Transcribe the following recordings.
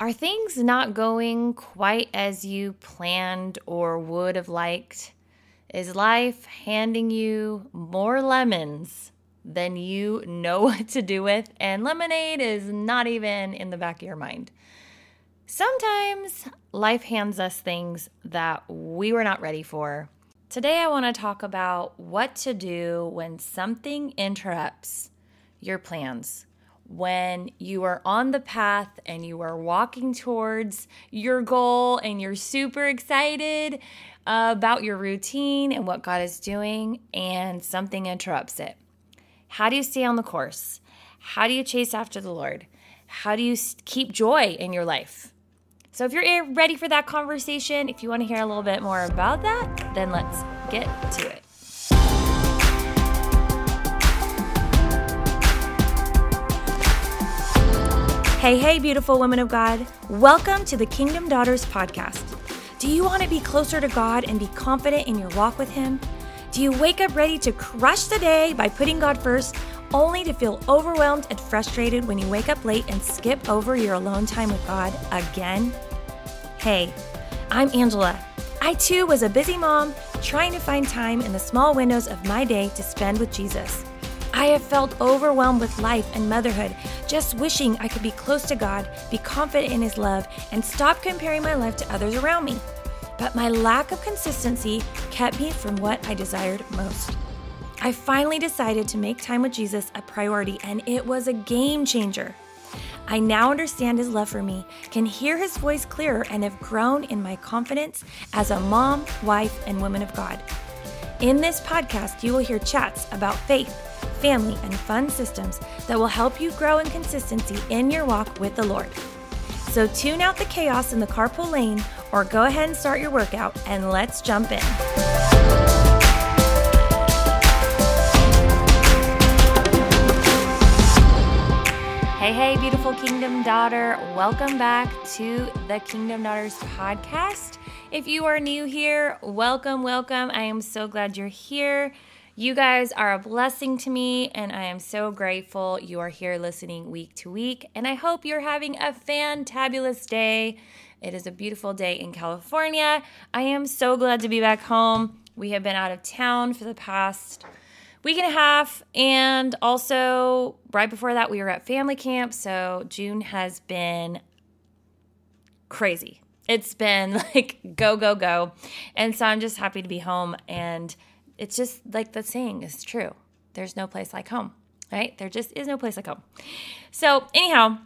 Are things not going quite as you planned or would have liked? Is life handing you more lemons than you know what to do with? And lemonade is not even in the back of your mind. Sometimes life hands us things that we were not ready for. Today, I want to talk about what to do when something interrupts your plans when you are on the path and you are walking towards your goal and you're super excited about your routine and what God is doing, and something interrupts it. How do you stay on the course? How do you chase after the Lord? How do you keep joy in your life? So, if you're eh, ready for that conversation, if you want to hear a little bit more about that, then let's get to it. Hey, hey, beautiful women of God. Welcome to the Kingdom Daughters podcast. Do you want to be closer to God and be confident in your walk with Him? Do you wake up ready to crush the day by putting God first, only to feel overwhelmed and frustrated when you wake up late and skip over your alone time with God again? Hey, I'm Angela. I too was a busy mom trying to find time in the small windows of my day to spend with Jesus. I have felt overwhelmed with life and motherhood, just wishing I could be close to God, be confident in His love, and stop comparing my life to others around me. But my lack of consistency kept me from what I desired most. I finally decided to make time with Jesus a priority, and it was a game changer. I now understand his love for me, can hear his voice clearer, and have grown in my confidence as a mom, wife, and woman of God. In this podcast, you will hear chats about faith family, and fun systems that will help you grow in consistency in your walk with the Lord. So tune out the chaos in the carpool lane or go ahead and start your workout and let's jump in. Hey, hey, beautiful Kingdom daughter. Welcome back to the Kingdom Daughters podcast. If you are new here, welcome, welcome. I am so glad you're here. You guys are a blessing to me, and I am so grateful you are here listening week to week. And I hope you're having a fantabulous day. It is a beautiful day in California. I am so glad to be back home. We have been out of town for the past week and a half, and also right before that, we were at family camp. So June has been crazy. It's been like go, go, go. And so I'm just happy to be home and it's just like the saying is true. There's no place like home, right? There just is no place like home. So, anyhow,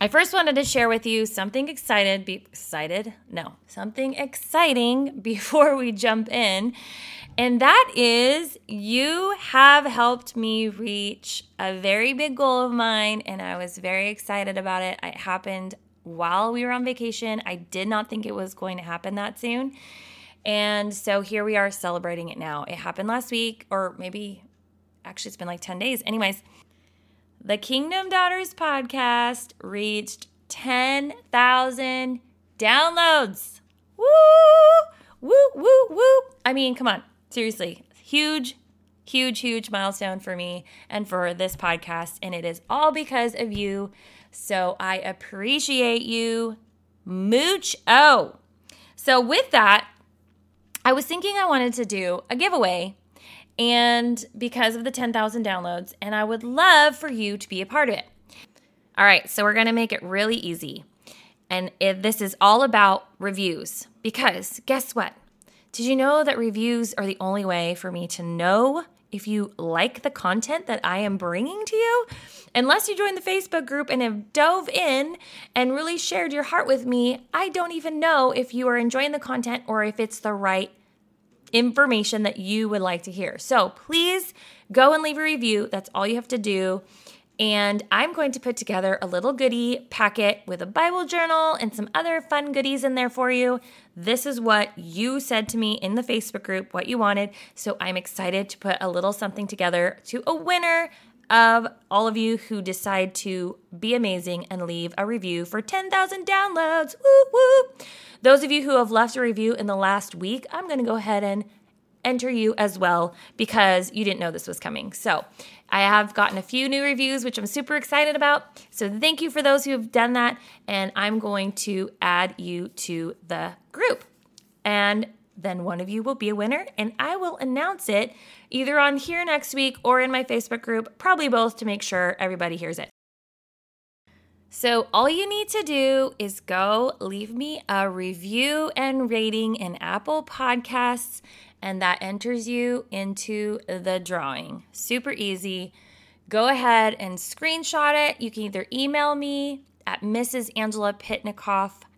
I first wanted to share with you something excited, be excited? No, something exciting before we jump in. And that is you have helped me reach a very big goal of mine and I was very excited about it. It happened while we were on vacation. I did not think it was going to happen that soon. And so here we are celebrating it now. It happened last week, or maybe actually it's been like 10 days. Anyways, the Kingdom Daughters podcast reached 10,000 downloads. Woo! Woo, woo, woo. I mean, come on. Seriously. Huge, huge, huge milestone for me and for this podcast. And it is all because of you. So I appreciate you. Mooch. Oh. So, with that, I was thinking I wanted to do a giveaway and because of the 10,000 downloads, and I would love for you to be a part of it. All right, so we're gonna make it really easy. And this is all about reviews because guess what? Did you know that reviews are the only way for me to know if you like the content that I am bringing to you? Unless you join the Facebook group and have dove in and really shared your heart with me, I don't even know if you are enjoying the content or if it's the right information that you would like to hear. So please go and leave a review. That's all you have to do. And I'm going to put together a little goodie packet with a Bible journal and some other fun goodies in there for you. This is what you said to me in the Facebook group, what you wanted. So I'm excited to put a little something together to a winner of all of you who decide to be amazing and leave a review for 10,000 downloads. Woo woo. Those of you who have left a review in the last week, I'm going to go ahead and enter you as well because you didn't know this was coming. So I have gotten a few new reviews, which I'm super excited about. So thank you for those who have done that. And I'm going to add you to the group. And then one of you will be a winner, and I will announce it either on here next week or in my Facebook group, probably both to make sure everybody hears it. So, all you need to do is go leave me a review and rating in Apple Podcasts, and that enters you into the drawing. Super easy. Go ahead and screenshot it. You can either email me at mrsangela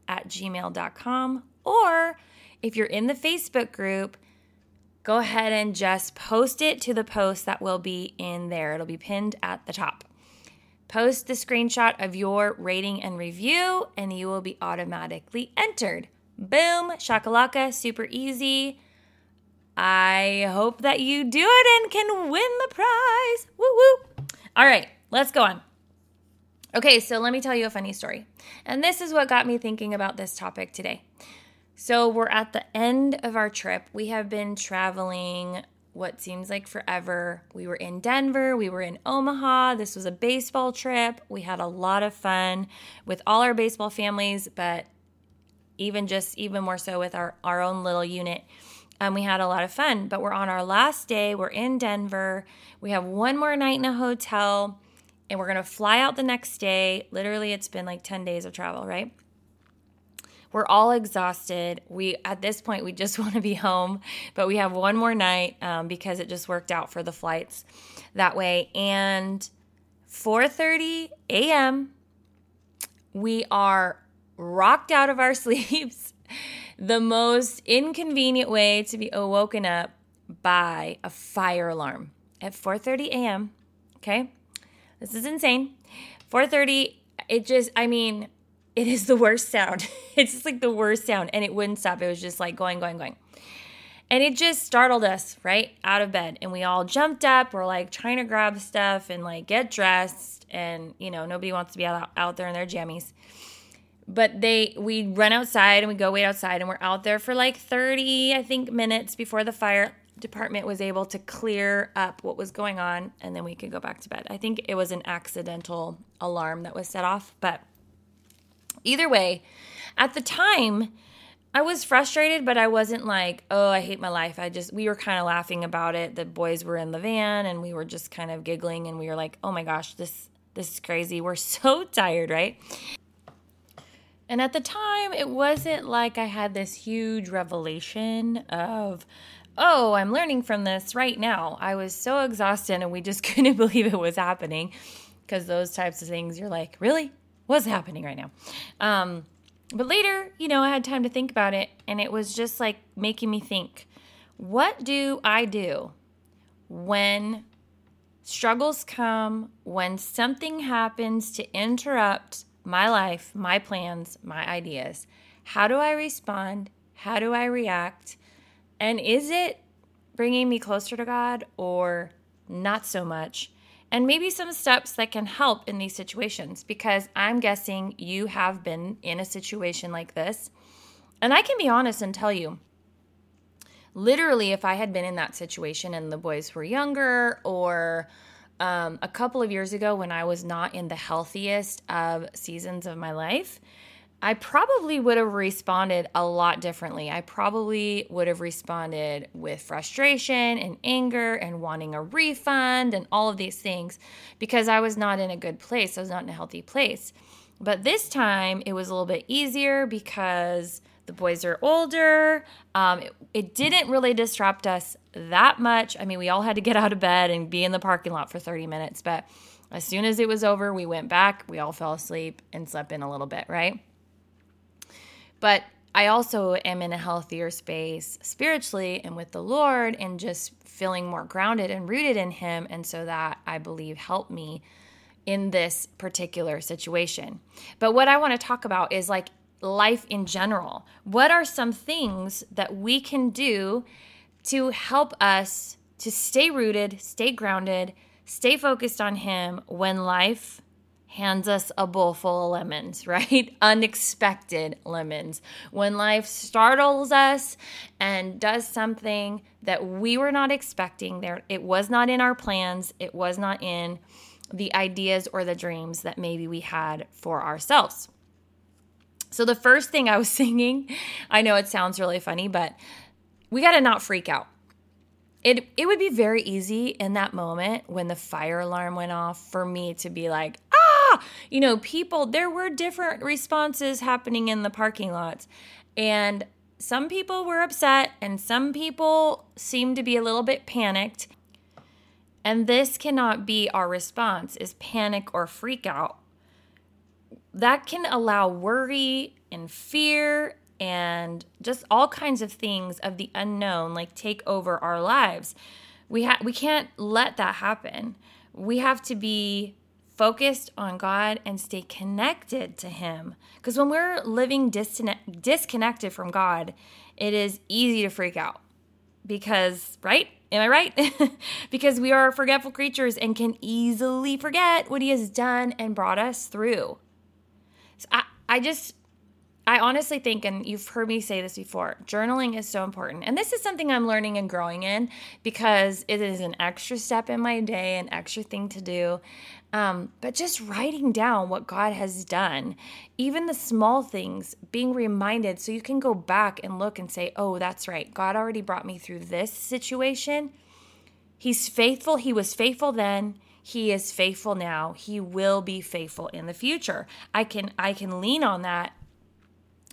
at gmail.com, or if you're in the Facebook group, go ahead and just post it to the post that will be in there. It'll be pinned at the top. Post the screenshot of your rating and review, and you will be automatically entered. Boom, shakalaka, super easy. I hope that you do it and can win the prize. Woo woo. All right, let's go on. Okay, so let me tell you a funny story. And this is what got me thinking about this topic today. So, we're at the end of our trip. We have been traveling what seems like forever. We were in Denver, we were in Omaha. This was a baseball trip. We had a lot of fun with all our baseball families, but even just even more so with our, our own little unit. Um, we had a lot of fun, but we're on our last day. We're in Denver. We have one more night in a hotel, and we're going to fly out the next day. Literally, it's been like 10 days of travel, right? We're all exhausted. We at this point we just want to be home, but we have one more night um, because it just worked out for the flights that way. And 4:30 a.m. we are rocked out of our sleeps. The most inconvenient way to be awoken up by a fire alarm at 4:30 a.m. Okay? This is insane. 4:30 it just I mean it is the worst sound. it's just like the worst sound. And it wouldn't stop. It was just like going, going, going. And it just startled us right out of bed. And we all jumped up. We're like trying to grab stuff and like get dressed. And, you know, nobody wants to be out, out there in their jammies. But they, we run outside and we go wait outside and we're out there for like 30, I think, minutes before the fire department was able to clear up what was going on. And then we could go back to bed. I think it was an accidental alarm that was set off. But, Either way, at the time, I was frustrated, but I wasn't like, oh, I hate my life. I just, we were kind of laughing about it. The boys were in the van and we were just kind of giggling and we were like, oh my gosh, this, this is crazy. We're so tired, right? And at the time, it wasn't like I had this huge revelation of, oh, I'm learning from this right now. I was so exhausted and we just couldn't believe it was happening because those types of things, you're like, really? what's happening right now. Um, but later, you know, I had time to think about it, and it was just like making me think what do I do when struggles come, when something happens to interrupt my life, my plans, my ideas? How do I respond? How do I react? And is it bringing me closer to God or not so much? and maybe some steps that can help in these situations because I'm guessing you have been in a situation like this. And I can be honest and tell you literally, if I had been in that situation and the boys were younger or um, a couple of years ago when I was not in the healthiest of seasons of my life, I probably would have responded a lot differently. I probably would have responded with frustration and anger and wanting a refund and all of these things because I was not in a good place. I was not in a healthy place. But this time it was a little bit easier because the boys are older. Um, it, it didn't really disrupt us that much. I mean, we all had to get out of bed and be in the parking lot for 30 minutes, but as soon as it was over, we went back, we all fell asleep and slept in a little bit, right? But I also am in a healthier space spiritually and with the Lord and just feeling more grounded and rooted in Him. And so that I believe helped me in this particular situation. But what I want to talk about is like life in general. What are some things that we can do to help us to stay rooted, stay grounded, stay focused on Him when life hands us a bowl full of lemons, right? Unexpected lemons. When life startles us and does something that we were not expecting, there it was not in our plans, it was not in the ideas or the dreams that maybe we had for ourselves. So the first thing I was singing, I know it sounds really funny, but we got to not freak out. It it would be very easy in that moment when the fire alarm went off for me to be like, "Ah!" You know, people there were different responses happening in the parking lots. And some people were upset and some people seemed to be a little bit panicked. And this cannot be our response is panic or freak out that can allow worry and fear and just all kinds of things of the unknown like take over our lives. We ha- we can't let that happen. We have to be focused on God and stay connected to him because when we're living disconnected from God, it is easy to freak out. Because, right? Am I right? because we are forgetful creatures and can easily forget what he has done and brought us through. So I, I just, I honestly think, and you've heard me say this before, journaling is so important. And this is something I'm learning and growing in because it is an extra step in my day, an extra thing to do. Um, but just writing down what God has done, even the small things, being reminded so you can go back and look and say, oh, that's right. God already brought me through this situation. He's faithful. He was faithful then. He is faithful now. He will be faithful in the future. I can I can lean on that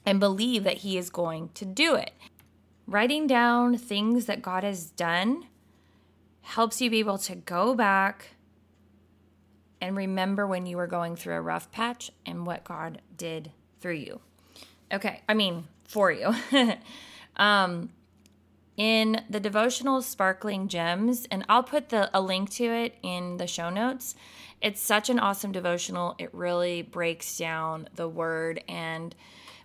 and believe that he is going to do it. Writing down things that God has done helps you be able to go back and remember when you were going through a rough patch and what God did through you. Okay, I mean, for you. um, in the devotional Sparkling Gems, and I'll put the a link to it in the show notes. It's such an awesome devotional. It really breaks down the word and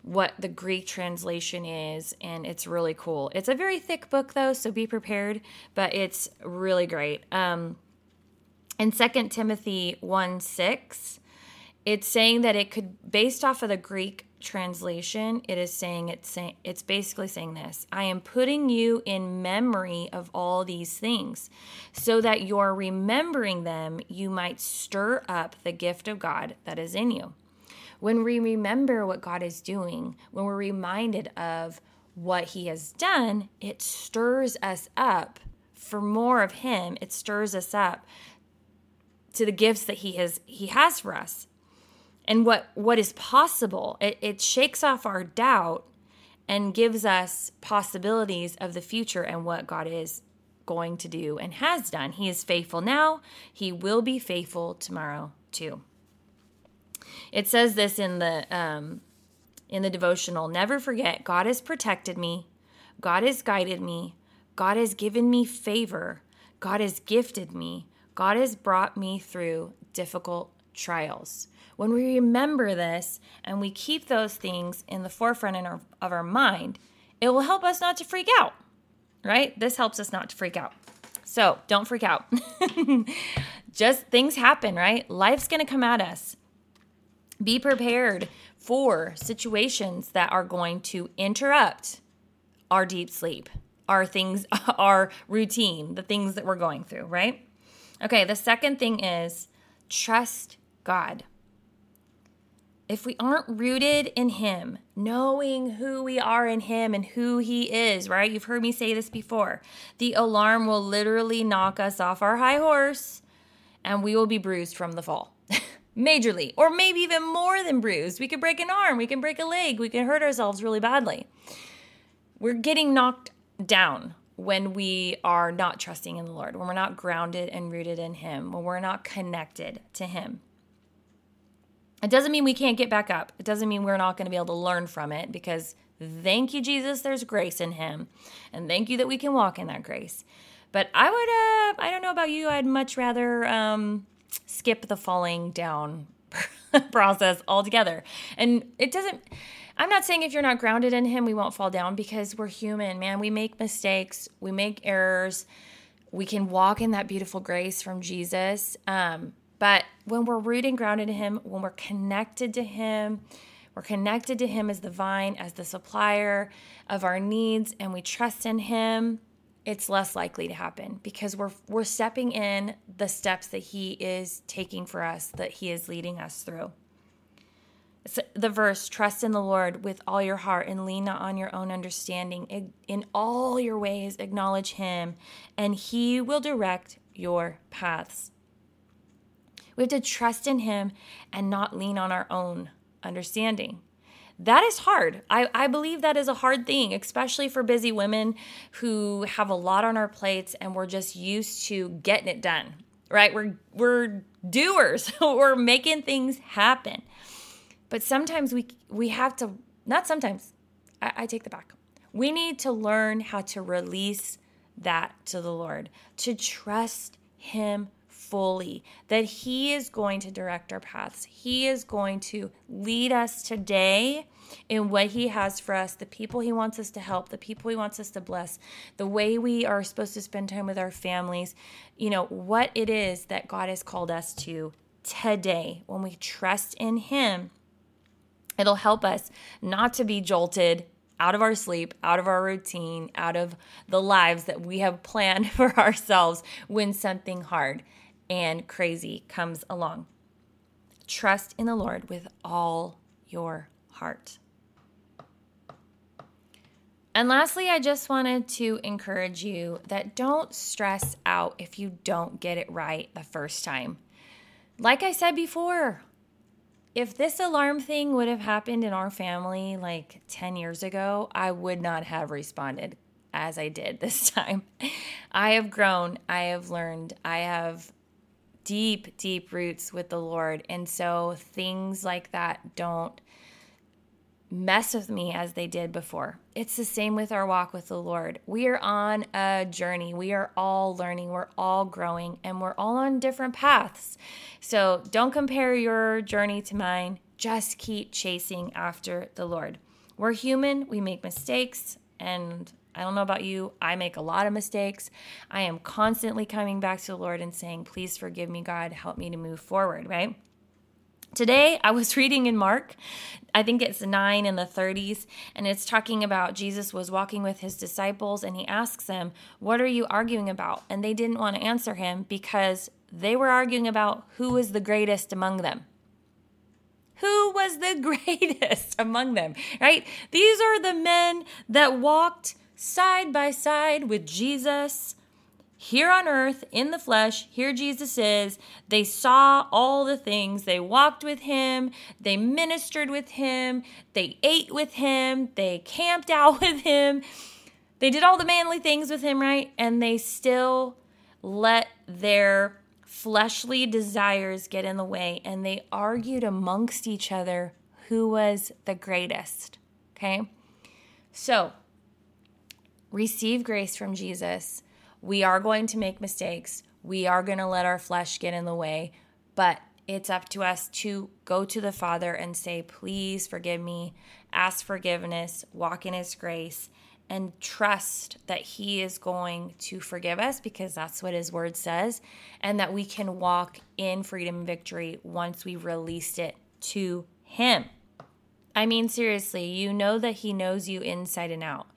what the Greek translation is, and it's really cool. It's a very thick book though, so be prepared, but it's really great. Um, in 2 Timothy 1 6, it's saying that it could, based off of the Greek translation, it is saying it's saying it's basically saying this. I am putting you in memory of all these things so that you're remembering them, you might stir up the gift of God that is in you. When we remember what God is doing, when we're reminded of what he has done, it stirs us up for more of him. It stirs us up to the gifts that he has he has for us and what what is possible. It, it shakes off our doubt and gives us possibilities of the future and what God is going to do and has done. He is faithful now. He will be faithful tomorrow too. It says this in the um, in the devotional. Never forget, God has protected me. God has guided me. God has given me favor. God has gifted me. God has brought me through difficult trials. When we remember this and we keep those things in the forefront in our, of our mind, it will help us not to freak out, right? This helps us not to freak out. So don't freak out. Just things happen, right? Life's going to come at us. Be prepared for situations that are going to interrupt our deep sleep, our things, our routine, the things that we're going through, right? Okay, the second thing is trust God if we aren't rooted in Him, knowing who we are in Him and who He is, right? You've heard me say this before. The alarm will literally knock us off our high horse and we will be bruised from the fall. Majorly, or maybe even more than bruised. We could break an arm, we can break a leg, we can hurt ourselves really badly. We're getting knocked down when we are not trusting in the Lord, when we're not grounded and rooted in Him, when we're not connected to Him. It doesn't mean we can't get back up. It doesn't mean we're not going to be able to learn from it because thank you, Jesus, there's grace in Him. And thank you that we can walk in that grace. But I would, uh, I don't know about you, I'd much rather um, skip the falling down process altogether. And it doesn't, I'm not saying if you're not grounded in Him, we won't fall down because we're human, man. We make mistakes, we make errors. We can walk in that beautiful grace from Jesus. Um, But when we're rooted and grounded in Him, when we're connected to Him, we're connected to Him as the vine, as the supplier of our needs, and we trust in Him, it's less likely to happen because we're we're stepping in the steps that He is taking for us, that He is leading us through. The verse, trust in the Lord with all your heart and lean not on your own understanding. In all your ways, acknowledge Him, and He will direct your paths. We have to trust in Him and not lean on our own understanding. That is hard. I, I believe that is a hard thing, especially for busy women who have a lot on our plates and we're just used to getting it done, right? We're, we're doers, we're making things happen. But sometimes we, we have to, not sometimes, I, I take the back. We need to learn how to release that to the Lord, to trust Him fully, that He is going to direct our paths. He is going to lead us today in what He has for us, the people He wants us to help, the people He wants us to bless, the way we are supposed to spend time with our families, you know, what it is that God has called us to today. When we trust in Him, it'll help us not to be jolted out of our sleep, out of our routine, out of the lives that we have planned for ourselves when something hard and crazy comes along. Trust in the Lord with all your heart. And lastly, I just wanted to encourage you that don't stress out if you don't get it right the first time. Like I said before, if this alarm thing would have happened in our family like 10 years ago, I would not have responded as I did this time. I have grown, I have learned, I have deep, deep roots with the Lord. And so things like that don't mess with me as they did before. It's the same with our walk with the Lord. We are on a journey. We are all learning, we're all growing, and we're all on different paths. So don't compare your journey to mine. Just keep chasing after the Lord. We're human, we make mistakes, and I don't know about you, I make a lot of mistakes. I am constantly coming back to the Lord and saying, Please forgive me, God, help me to move forward, right? Today, I was reading in Mark, I think it's 9 in the 30s, and it's talking about Jesus was walking with his disciples and he asks them, What are you arguing about? And they didn't want to answer him because they were arguing about who was the greatest among them. Who was the greatest among them, right? These are the men that walked side by side with Jesus here on earth in the flesh. Here Jesus is. They saw all the things. They walked with him. They ministered with him. They ate with him. They camped out with him. They did all the manly things with him, right? And they still let their fleshly desires get in the way and they argued amongst each other who was the greatest. Okay? So, receive grace from Jesus. We are going to make mistakes. We are going to let our flesh get in the way, but it's up to us to go to the Father and say, Please forgive me, ask forgiveness, walk in His grace, and trust that He is going to forgive us because that's what His word says, and that we can walk in freedom and victory once we released it to Him. I mean, seriously, you know that He knows you inside and out.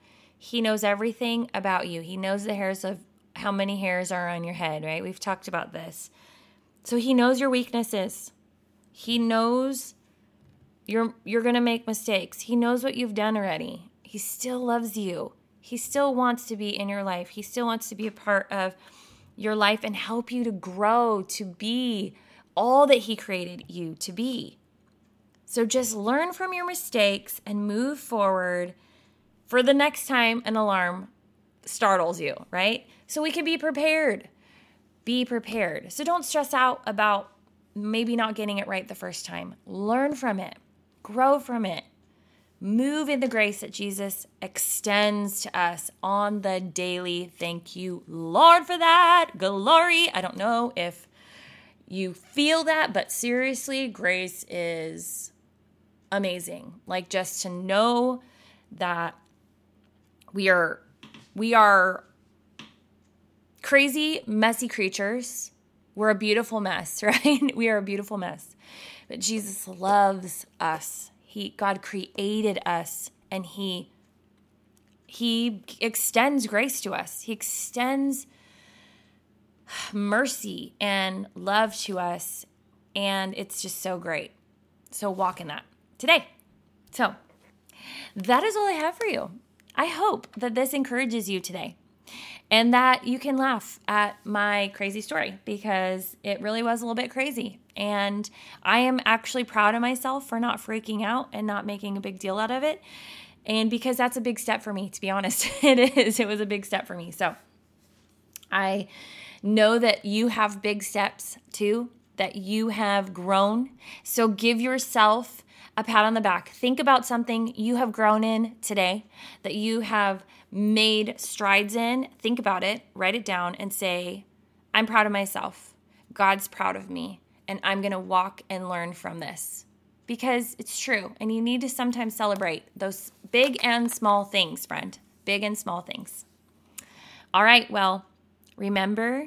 He knows everything about you. He knows the hairs of how many hairs are on your head, right? We've talked about this. So he knows your weaknesses. He knows you're you're going to make mistakes. He knows what you've done already. He still loves you. He still wants to be in your life. He still wants to be a part of your life and help you to grow to be all that he created you to be. So just learn from your mistakes and move forward for the next time an alarm startles you, right? So we can be prepared. Be prepared. So don't stress out about maybe not getting it right the first time. Learn from it, grow from it. Move in the grace that Jesus extends to us on the daily. Thank you, Lord, for that. Glory. I don't know if you feel that, but seriously, grace is amazing. Like just to know that we are we are crazy, messy creatures We're a beautiful mess, right? we are a beautiful mess. But Jesus loves us. He God created us and he he extends grace to us. He extends mercy and love to us and it's just so great. So walk in that today. So, that is all I have for you. I hope that this encourages you today and that you can laugh at my crazy story because it really was a little bit crazy. And I am actually proud of myself for not freaking out and not making a big deal out of it. And because that's a big step for me, to be honest, it is. It was a big step for me. So I know that you have big steps too, that you have grown. So give yourself a pat on the back. Think about something you have grown in today that you have made strides in. Think about it, write it down, and say, I'm proud of myself. God's proud of me, and I'm going to walk and learn from this. Because it's true, and you need to sometimes celebrate those big and small things, friend. Big and small things. All right, well, remember,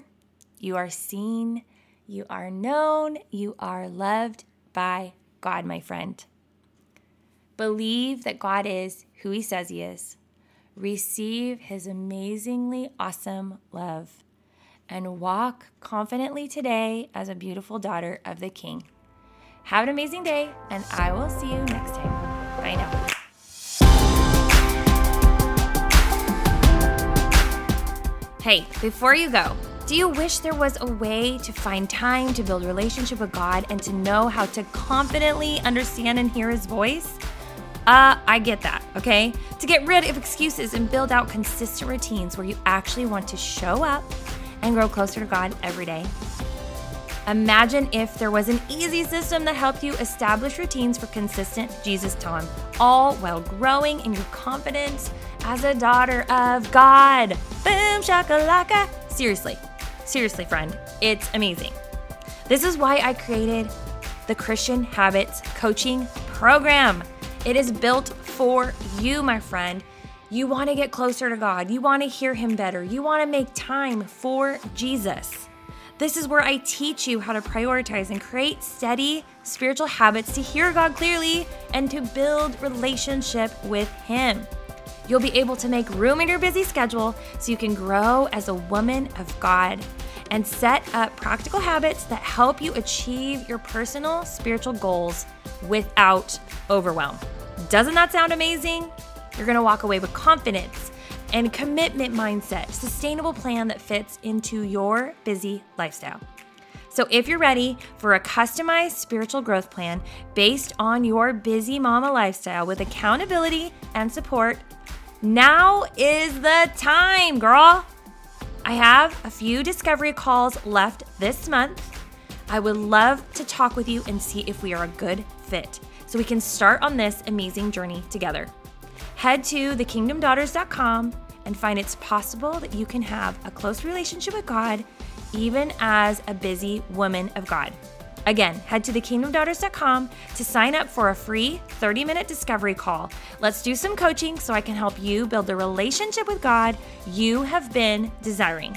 you are seen, you are known, you are loved by God, my friend. Believe that God is who He says He is. Receive His amazingly awesome love and walk confidently today as a beautiful daughter of the King. Have an amazing day, and I will see you next time. Bye now. Hey, before you go, do you wish there was a way to find time to build relationship with God and to know how to confidently understand and hear his voice? Uh, I get that, okay? To get rid of excuses and build out consistent routines where you actually want to show up and grow closer to God every day. Imagine if there was an easy system that helped you establish routines for consistent Jesus time, all while growing in your confidence as a daughter of God. Boom shakalaka. Seriously, seriously, friend, it's amazing. This is why I created the Christian Habits Coaching Program. It is built for you, my friend. You want to get closer to God. You want to hear Him better. You want to make time for Jesus. This is where I teach you how to prioritize and create steady spiritual habits to hear God clearly and to build relationship with Him. You'll be able to make room in your busy schedule so you can grow as a woman of God and set up practical habits that help you achieve your personal spiritual goals without overwhelm. Doesn't that sound amazing? You're gonna walk away with confidence and commitment mindset, sustainable plan that fits into your busy lifestyle. So, if you're ready for a customized spiritual growth plan based on your busy mama lifestyle with accountability and support, now is the time, girl. I have a few discovery calls left this month. I would love to talk with you and see if we are a good fit so we can start on this amazing journey together. Head to thekingdomdaughters.com and find it's possible that you can have a close relationship with God even as a busy woman of God. Again, head to thekingdomdaughters.com to sign up for a free 30 minute discovery call. Let's do some coaching so I can help you build the relationship with God you have been desiring.